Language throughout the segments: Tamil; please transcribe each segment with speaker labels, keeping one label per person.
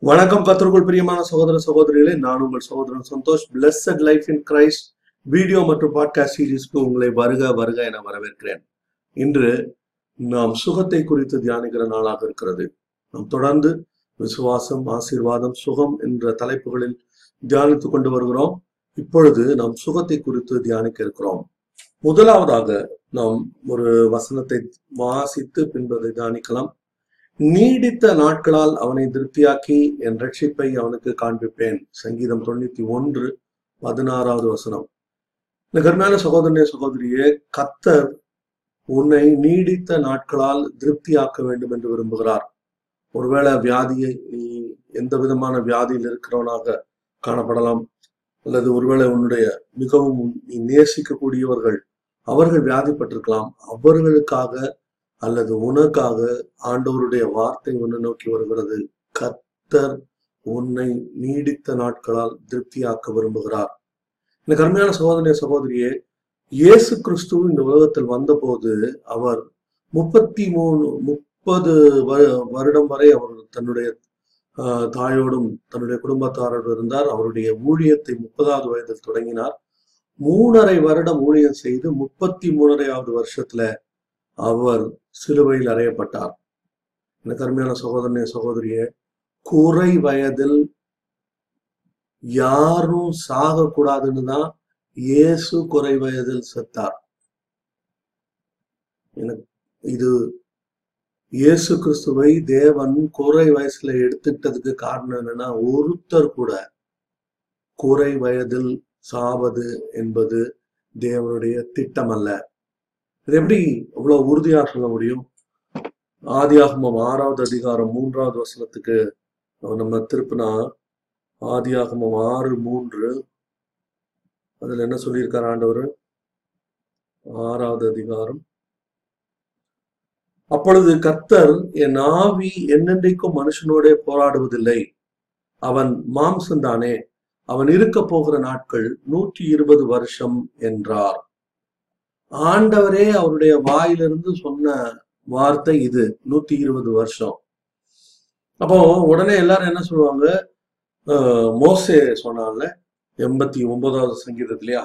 Speaker 1: வணக்கம் கத்தருக்குள் பிரியமான சகோதர சகோதரிகளே நான் உங்கள் சகோதரன் Santhosh. Blessed life in Christ video மற்றும் பாட்காஸ்ட் சீரீஸ்க்கு உங்களை வருக வருக என வரவேற்கிறேன். இன்று நாம் சுகத்தை குறித்து தியானிக்கிற நாளாக இருக்கிறது. நாம் தொடர்ந்து விசுவாசம் ஆசீர்வாதம் சுகம் என்ற தலைப்புகளில் தியானித்துக் கொண்டு வருகிறோம். இப்பொழுது நாம் சுகத்தை குறித்து தியானிக்க இருக்கிறோம். முதலாவதாக நாம் ஒரு வசனத்தை வாசித்து பின்பதை தியானிக்கலாம். நீடித்த நாட்களால் அவனை திருப்தியாக்கி என் ரட்சிப்பை அவனுக்கு காண்பிப்பேன். சங்கீதம் தொண்ணூத்தி ஒன்று பதினாறாவது வசனம். இந்த கருமையான சகோதரனே சகோதரியே கத்தர் உன்னை நீடித்த நாட்களால் திருப்தியாக்க வேண்டும் என்று விரும்புகிறார். ஒருவேளை வியாதியை நீ எந்த விதமான வியாதியில் இருக்கிறவனாக காணப்படலாம். அல்லது ஒருவேளை உன்னுடைய மிகவும் நீ நேசிக்கக்கூடியவர்கள் அவர்கள் வியாதிப்பட்டிருக்கலாம். அவர்களுக்காக அல்லது உனக்காக ஆண்டவருடைய வார்த்தை உன்னை நோக்கி வருகிறது. கத்தர் உன்னை நீடித்த நாட்களால் திருப்தியாக்க விரும்புகிறார். இந்த கருமையான சகோதரிய சகோதரியே இயேசு கிறிஸ்து இந்த உலகத்தில் வந்தபோது அவர் முப்பத்தி மூணு முப்பது வருடம் வரை அவர் தன்னுடைய தாயோடும் தன்னுடைய குடும்பத்தாரோடு இருந்தார். அவருடைய ஊழியத்தை முப்பதாவது வயதில் தொடங்கினார். மூணரை வருடம் ஊழியம் செய்து முப்பத்தி மூணரையாவது வருஷத்துல அவர் சிலுவையில் அறையப்பட்டார். இந்த கருமையான சகோதரனே சகோதரிய குறை வயதில் யாரும் சாகக்கூடாதுன்னு தான் இயேசு குறை வயதில் செத்தார். எனக்கு இது இயேசு கிறிஸ்துவை தேவன் குறை வயசுல எடுத்துக்கிட்டதுக்கு காரணம் என்னன்னா ஒருத்தர் கூட குறை வயதில் சாவது என்பது தேவனுடைய திட்டம் அல்ல இது எப்படி அவ்வளவு உறுதியா சொல்ல முடியும்? ஆதியாகமம் ஆறாவது அதிகாரம் மூன்றாவது வசனத்துக்கு நம்ம திருப்பினா ஆதியாகமம் ஆறு மூன்று அதுல என்ன சொல்லியிருக்கார் ஆண்டவர்? ஆறாவது அதிகாரம். அப்பொழுது கர்த்தர் என் ஆவி என்னென்றைக்கும் மனுஷனோட போராடுவதில்லை. அவன் மாம்சந்தானே அவன் இருக்க போகிற நாட்கள் நூற்றி இருபது வருஷம் என்றார். ஆண்டவரே அவருடைய வாயிலிருந்து சொன்ன வார்த்தை இது. நூத்தி இருபது வருஷம். அப்போ உடனே எல்லாரும் என்ன சொல்லுவாங்க? மோசே சொன்னால எண்பத்தி ஒன்பதாவது சங்கீதத்திலயா?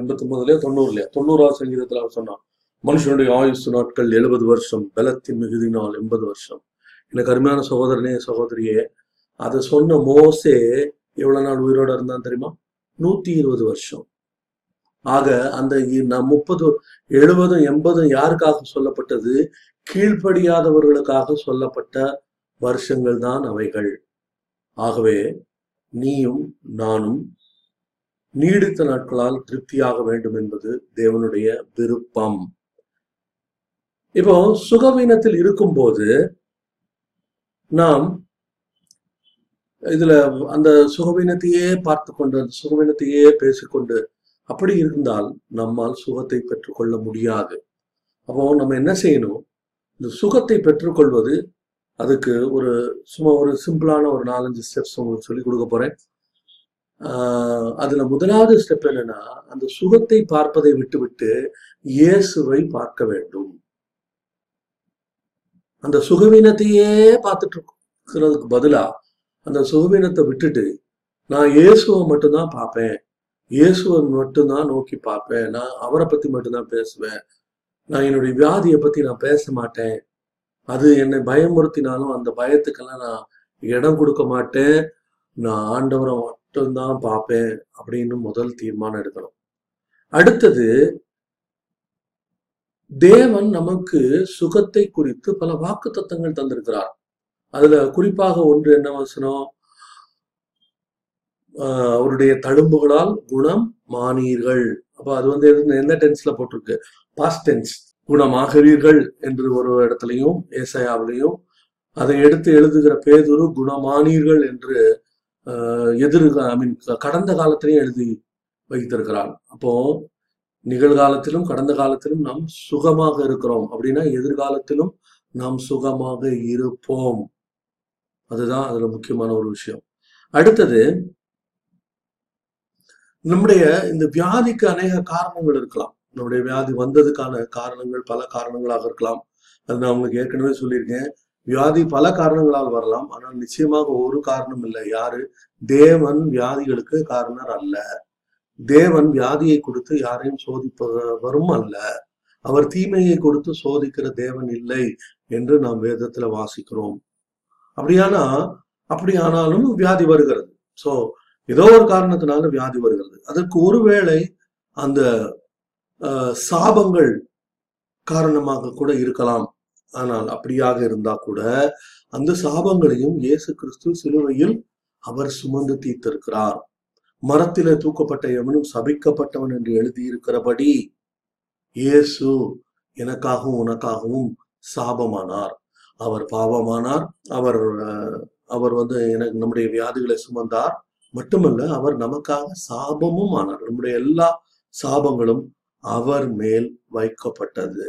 Speaker 1: எண்பத்தி ஒன்பதுலயா தொண்ணூறுலயா? தொண்ணூறாவது சங்கீதத்துல அவர் சொன்னான் மனுஷனுடைய ஆயுசு நாட்கள் எழுபது வருஷம் பலத்தின் மிகுதி நாள் எண்பது வருஷம். எனக்கு அருமையான சகோதரனே சகோதரியே அதை சொன்ன மோசே எவ்வளவு நாள் உயிரோட இருந்தான் தெரியுமா? நூத்தி இருபது வருஷம். ஆக அந்த முப்பது எழுபதும் எண்பதும் யாருக்காக சொல்லப்பட்டது? கீழ்ப்படியாதவர்களுக்காக சொல்லப்பட்ட வருஷங்கள் தான் அவைகள். ஆகவே நீயும் நானும் நீடித்த நாட்களால் திருப்தியாக வேண்டும் என்பது தேவனுடைய விருப்பம். இப்போ சுகவீனத்தில் இருக்கும்போது நாம் இதுல அந்த சுகவீனத்தையே பார்த்து கொண்டு அந்த சுகவீனத்தையே பேசிக்கொண்டு அப்படி இருந்தால் நம்மால் சுகத்தை பெற்றுக்கொள்ள முடியாது. அப்போ நம்ம என்ன செய்யணும்? இந்த சுகத்தை பெற்றுக்கொள்வது அதுக்கு ஒரு சும்மா ஒரு சிம்பிளான ஒரு நாலஞ்சு ஸ்டெப்ஸ் உங்களுக்கு சொல்லி கொடுக்க போறேன். ஆஹ் அதுல முதலாவது ஸ்டெப் என்னன்னா அந்த சுகத்தை பார்ப்பதை விட்டுவிட்டு இயேசுவை பார்க்க வேண்டும். அந்த சுகவீனத்தையே பார்த்துட்டு இருக்கிறதுக்கு பதிலா அந்த சுகவீனத்தை விட்டுட்டு நான் இயேசுவை மட்டும்தான் பார்ப்பேன். இயேசுவை மட்டும்தான் நோக்கி பார்ப்பேன். நான் அவரை பத்தி மட்டும்தான் பேசுவேன். நான் என்னுடைய வியாதியை பத்தி நான் பேச மாட்டேன். அது என்னை பயமுறுத்தினாலும் அந்த பயத்துக்கெல்லாம் நான் இடம் கொடுக்க மாட்டேன். நான் ஆண்டவரை மட்டும்தான் பார்ப்பேன் அப்படின்னு முதல் தீர்மானம் எடுக்கணும். அடுத்தது தேவன் நமக்கு சுகத்தை குறித்து பல வாக்கு தத்தங்கள் தந்திருக்கிறார். அதுல குறிப்பாக ஒன்று என்ன வசனம்? அவருடைய தழும்புகளால் குணம் மானீர்கள். அப்ப அது வந்து எந்த டென்ஸ்ல போட்டிருக்கு? பாஸ்ட் டென்ஸ் குணமாகிறீர்கள் என்று ஒரு இடத்துலையும் ஏசையாவிலையும் அதை எடுத்து எழுதுகிற பேதுரு குணமானீர்கள் என்று எதிர் ஐ மீன் கடந்த காலத்திலையும் எழுதி வைத்திருக்கிறான். அப்போ நிகழ்காலத்திலும் கடந்த காலத்திலும் நாம் சுகமாக இருக்கிறோம். அப்படின்னா எதிர்காலத்திலும் நாம் சுகமாக இருப்போம். அதுதான் அதுல முக்கியமான ஒரு விஷயம். அடுத்தது நம்முடைய இந்த வியாதிக்கு அநேக காரணங்கள் இருக்கலாம். நம்முடைய வியாதி வந்ததுக்கான காரணங்கள் பல காரணங்களாக இருக்கலாம். அது நான் உங்களுக்கு ஏற்கனவே சொல்லியிருக்கேன். வியாதி பல காரணங்களால் வரலாம். ஆனால் நிச்சயமாக ஒரு காரணம் இல்லை. யாரு? தேவன் வியாதிகளுக்கு காரணர் அல்ல. தேவன் வியாதியை கொடுத்து யாரையும் சோதிப்பவரும் அல்ல. அவர் தீமையை கொடுத்து சோதிக்கிற தேவன் இல்லை என்று நாம் வேதத்துல வாசிக்கிறோம். அப்படியானா? அப்படியானாலும் வியாதி வருகிறது. சோ ஏதோ ஒரு காரணத்தினால வியாதி வருகிறது. அதற்கு ஒருவேளை அந்த சாபங்கள் காரணமாக கூட இருக்கலாம். ஆனால் அப்படியாக இருந்தா கூட அந்த சாபங்களையும் இயேசு கிறிஸ்து சிலுவையில் அவர் சுமந்து தீர்த்திருக்கிறார். மரத்திலே தூக்கப்பட்ட எவனும் சபிக்கப்பட்டவன் என்று எழுதியிருக்கிறபடி இயேசு எனக்காகவும் உனக்காகவும் சாபமானார். அவர் பாவமானார். அவர் அவர் வந்து எனக்கு நம்முடைய வியாதிகளை சுமந்தார். மட்டுமல்ல அவர் நமக்காக சாபமும் ஆனார் நம்முடைய எல்லா சாபங்களும் அவர் மேல் வைக்கப்பட்டது.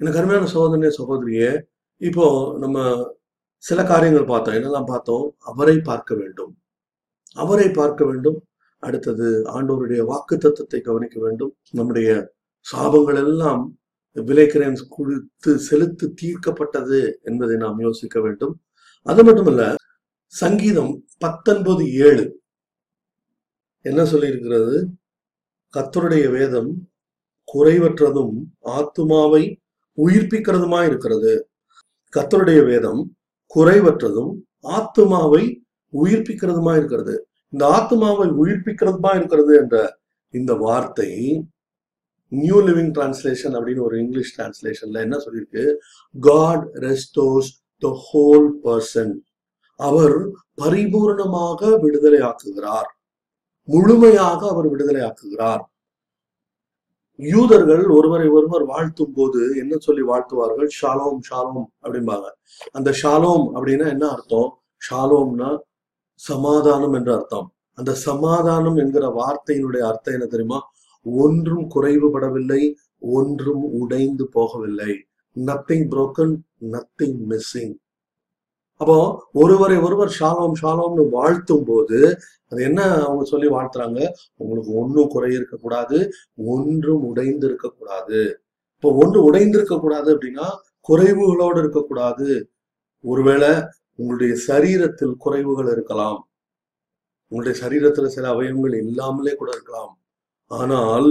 Speaker 1: எனக்கு அருமையான சகோதரனே சகோதரியே இப்போ நம்ம சில காரியங்கள் பார்த்தோம். என்னெல்லாம் பார்த்தோம்? அவரை பார்க்க வேண்டும். அவரை பார்க்க வேண்டும். அடுத்தது ஆண்டோருடைய வாக்கு தத்துவத்தை கவனிக்க வேண்டும். நம்முடைய சாபங்கள் எல்லாம் விலைக்கிரயம் கொடுத்து செலுத்து தீர்க்கப்பட்டது என்பதை நாம் யோசிக்க வேண்டும். அது மட்டுமல்ல சங்கீதம் பத்தொன்பது ஏழு. என்ன சொல்லியிருக்கிறது? கத்தருடைய வேதம் குறைவற்றதும் ஆத்துமாவை உயிர்ப்பிக்கிறதுமா இருக்கிறது. கத்தருடைய வேதம் குறைவற்றதும் ஆத்துமாவை உயிர்ப்பிக்கிறதுமா இருக்கிறது. இந்த ஆத்துமாவை உயிர்ப்பிக்கிறதுமா இருக்கிறது என்ற இந்த வார்த்தை நியூ லிவிங் டிரான்ஸ்லேஷன் அப்படின்னு ஒரு இங்கிலீஷ் டிரான்ஸ்லேஷன்ல என்ன சொல்லியிருக்கு? God restores the whole person அவர் பரிபூர்ணமாக விடுதலை ஆக்குகிறார் முழுமையாக அவர் விடுதலை ஆக்குகிறார் யூதர்கள் ஒருவரை ஒருவர் வாழ்த்தும் போது என்ன சொல்லி வாழ்த்துவார்கள்? ஷாலோம் ஷாலோம் அப்படிம்பாங்க. அந்த ஷாலோம் அப்படின்னா என்ன அர்த்தம்? ஷாலோம்னா சமாதானம் என்ற அர்த்தம். அந்த சமாதானம் என்கிற வார்த்தையினுடைய அர்த்தம் என்ன தெரியுமா? ஒன்றும் குறைவுபடவில்லை ஒன்றும் உடைந்து போகவில்லை. நத்திங் புரோக்கன் நத்திங் மிஸ்ஸிங் அப்போ ஒருவரை ஒருவர் ஷாலோம் ஷாலோம்னு வாழ்த்தும் போது அது என்ன அவங்க சொல்லி வாழ்த்துறாங்க? உங்களுக்கு ஒன்றும் குறை இருக்கக்கூடாது ஒன்றும் உடைந்து இருக்கக்கூடாது இப்போ ஒன்று உடைந்து இருக்கக்கூடாது அப்படின்னா குறைவுகளோடு இருக்கக்கூடாது ஒருவேளை உங்களுடைய சரீரத்தில் குறைவுகள் இருக்கலாம். உங்களுடைய சரீரத்துல சில அவயவங்கள் இல்லாமலே கூட இருக்கலாம். ஆனால்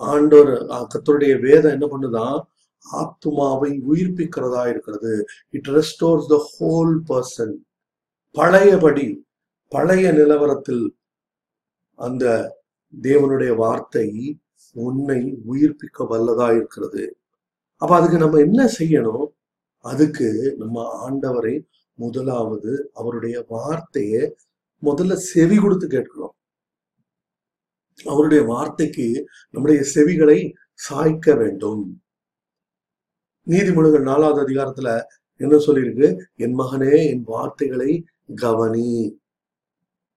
Speaker 1: ஆண்டவர் கத்தருடைய வேதம் என்ன பண்ணுதான்? ஆத்துமாவை உயிர்ப்பிக்கிறதா இருக்கிறது. It restores the whole person பழையபடி பழைய நிலவரத்தில் அந்த தேவனுடைய வார்த்தை உன்னை உயிர்ப்பிக்க வல்லதா இருக்கிறது. அப்ப அதுக்கு நம்ம என்ன செய்யணும்? அதுக்கு நம்ம ஆண்டவரை முதலாவது அவருடைய வார்த்தையை முதல்ல செவி கொடுத்து கேட்கணும். அவருடைய வார்த்தைக்கு நம்முடைய செவிகளை சாய்க்க வேண்டும். நீதிமொழிகள் நாலாவது அதிகாரத்துல என்ன சொல்லியிருக்கு? என் மகனே என் வார்த்தைகளை கவனி.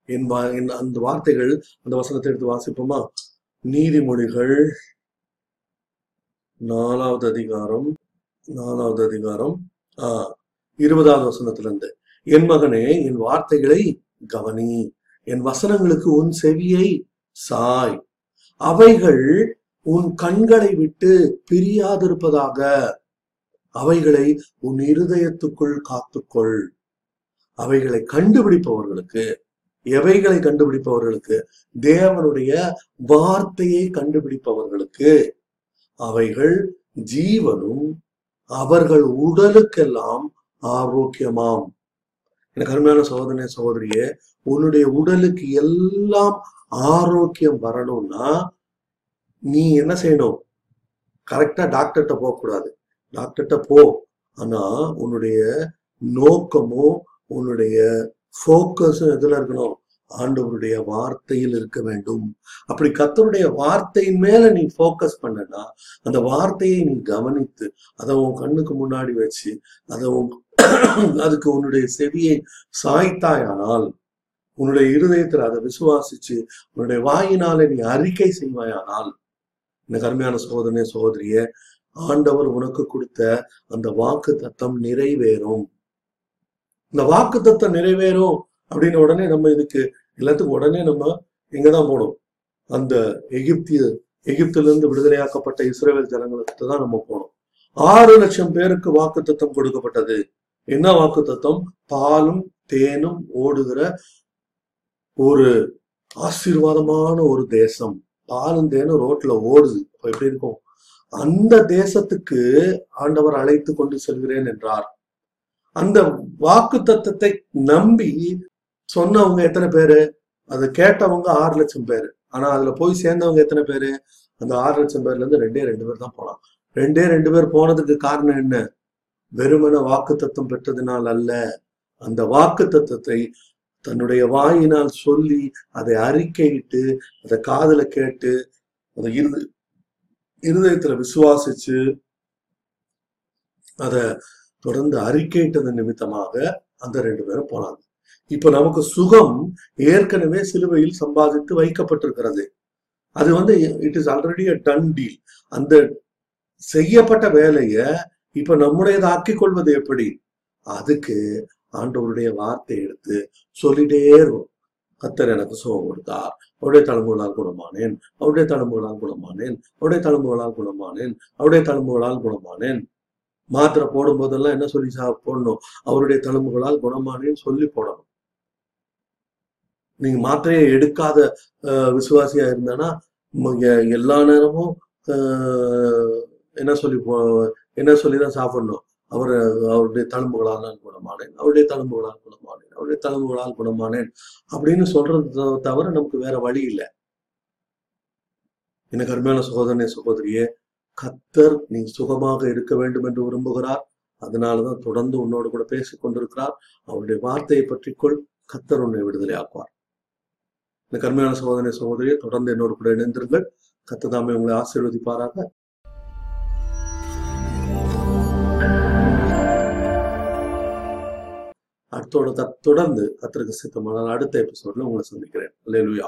Speaker 1: என் வா- என் அந்த வார்த்தைகள் அந்த வசனத்தை எடுத்து வாசிப்போமா? நீதிமொழிகள் நாலாவது அதிகாரம் நாலாவது அதிகாரம் ஆஹ் இருபதாவது வசனத்திலிருந்து. என் மகனே என் வார்த்தைகளை கவனி. என் வசனங்களுக்கு உன் செவியை சாய். அவைகள் உன் கண்களை விட்டு பிரியாதிருப்பதாக அவைகளை உன் இருதயத்துக்குள் காத்துக்கொள். அவைகளை கண்டுபிடிப்பவர்களுக்கு எவைகளை கண்டுபிடிப்பவர்களுக்கு? தேவனுடைய வார்த்தையை கண்டுபிடிப்பவர்களுக்கு. அவைகள் ஜீவனும் அவர்கள் உடலுக்கெல்லாம் ஆரோக்கியமாம். எனக்கு அருமையான சோதனை சோதரியே உன்னுடைய உடலுக்கு எல்லாம் ஆரோக்கியம் வரணும்னா நீ என்ன செய்யணும்? கரெக்டா டாக்டர்கிட்ட போகக்கூடாது. டாக்டர்கிட்ட போ. ஆனா உன்னுடைய நோக்கமும் உன்னுடைய ஃபோக்கஸும் எதுல இருக்கணும்? ஆண்டவருடைய வார்த்தையில் இருக்க வேண்டும். அப்படி கத்தருடைய வார்த்தையின் மேல நீ ஃபோக்கஸ் பண்ணனா அந்த வார்த்தையை நீ கவனித்து அதை உன் கண்ணுக்கு முன்னாடி வச்சு அதை உன் அதுக்கு உன்னுடைய செவியை சாய்த்தாயானால் உன்னுடைய இருதயத்தில் அதை விசுவாசிச்சு உன்னுடைய வாயினாலே நீ அறிக்கை செய்வாயானால் இந்த கருமையான சகோதரனே சகோதரியே ஆண்டவர் உனக்கு கொடுத்த அந்த வாக்கு தத்தம் நிறைவேறும். இந்த வாக்கு தத்தம் நிறைவேறும் அப்படின்னு உடனே நம்ம இதுக்கு எல்லாத்துக்கும் உடனே நம்ம இங்கதான் போகணும். அந்த எகிப்திய எகிப்திலிருந்து விடுதலையாக்கப்பட்ட இஸ்ரேல் ஜனங்களுக்கு தான் நம்ம போனோம் ஆறு லட்சம் பேருக்கு வாக்குத்தத்தம் கொடுக்கப்பட்டது. என்ன வாக்குத்தத்தம்? பாலும் தேனும் ஓடுகிற ஒரு ஆசீர்வாதமான ஒரு தேசம். பாலும் தேனும் ரோட்ல ஓடுது. அப்ப எப்படி இருக்கும்? அந்த தேசத்துக்கு ஆண்டவர் அழைத்து கொண்டு செல்கிறேன் என்றார். அந்த வாக்கு தத்துவத்தை நம்பி சொன்னவங்க எத்தனை பேரு? அதை கேட்டவங்க ஆறு லட்சம் பேரு. ஆனா அதுல போய் சேர்ந்தவங்க எத்தனை பேரு? அந்த ஆறு லட்சம் பேர்ல இருந்து ரெண்டே ரெண்டு பேர் தான் போலாம். ரெண்டே ரெண்டு பேர் போனதுக்கு காரணம் என்ன? வெறுமன வாக்கு தத்துவம் பெற்றதினால் அல்ல. அந்த வாக்கு தத்துவத்தை தன்னுடைய வாயினால் சொல்லி அதை அறிக்கையிட்டு அதை காதுல கேட்டு அதை இரு இருதயத்துல விசுவாசிச்சு அத தொடர்ந்து அறிக்கையிட்டது நிமித்தமாக அந்த ரெண்டு பேரும் போனாங்க. இப்ப நமக்கு சுகம் ஏற்கனவே சிலுவையில் சம்பாதித்து வைக்கப்பட்டிருக்கிறது. அது வந்து it is already a done deal அந்த செய்யப்பட்ட வேலைய இப்ப நம்முடையதாக்கி கொள்வது எப்படி? அதுக்கு ஆண்டவருடைய வார்த்தை எடுத்து சொல்லிட்டே இருக்கும் கத்தர் எனக்கு சுகம் கொடுத்தார் அவருடைய தழும்புகளால் குணமானேன். அவருடைய தழும்புகளால் குணமானேன். அவருடைய தழும்புகளால் குணமானேன். அவருடைய தழும்புகளால் குணமானேன். மாத்திரை போடும்போதெல்லாம் என்ன சொல்லி சா போடணும்? அவருடைய தழும்புகளால் குணமானேன்னு சொல்லி போடணும். நீங்க மாத்திரையை எடுக்காத விசுவாசியா இருந்தானா எல்லா நேரமும் என்ன சொல்லி போ- என்ன சொல்லிதான் சாப்பிடணும்? அவர் அவருடைய தழும்புகளால் நான் குணமானேன் அவருடைய தழும்புகளால் குணமானேன் அவருடைய தழும்புகளால் குணமானேன் அப்படின்னு சொல்றது தவிர நமக்கு வேற வழி இல்லை. எனக்கு அருமையான சகோதரனே சகோதரியே கத்தர் நீ சுகமாக இருக்க வேண்டும் என்று விரும்புகிறார். அதனாலதான் தொடர்ந்து உன்னோடு கூட பேசிக் கொண்டிருக்கிறார். அவருடைய வார்த்தையை பற்றிக்கொள் கத்தர் உன்னை விடுதலை ஆக்குவார். இந்த கருமையான சகோதரனை சகோதரியை தொடர்ந்து என்னோடு கூட இணைந்திருங்கள். கத்ததாமே உங்களை ஆசீர்வதிப்பாராக. அத்தோட தொடர்ந்து கத்தருக்கு சித்தமான அடுத்த எபிசோட்ல உங்களை சந்திக்கிறேன். லேலுயா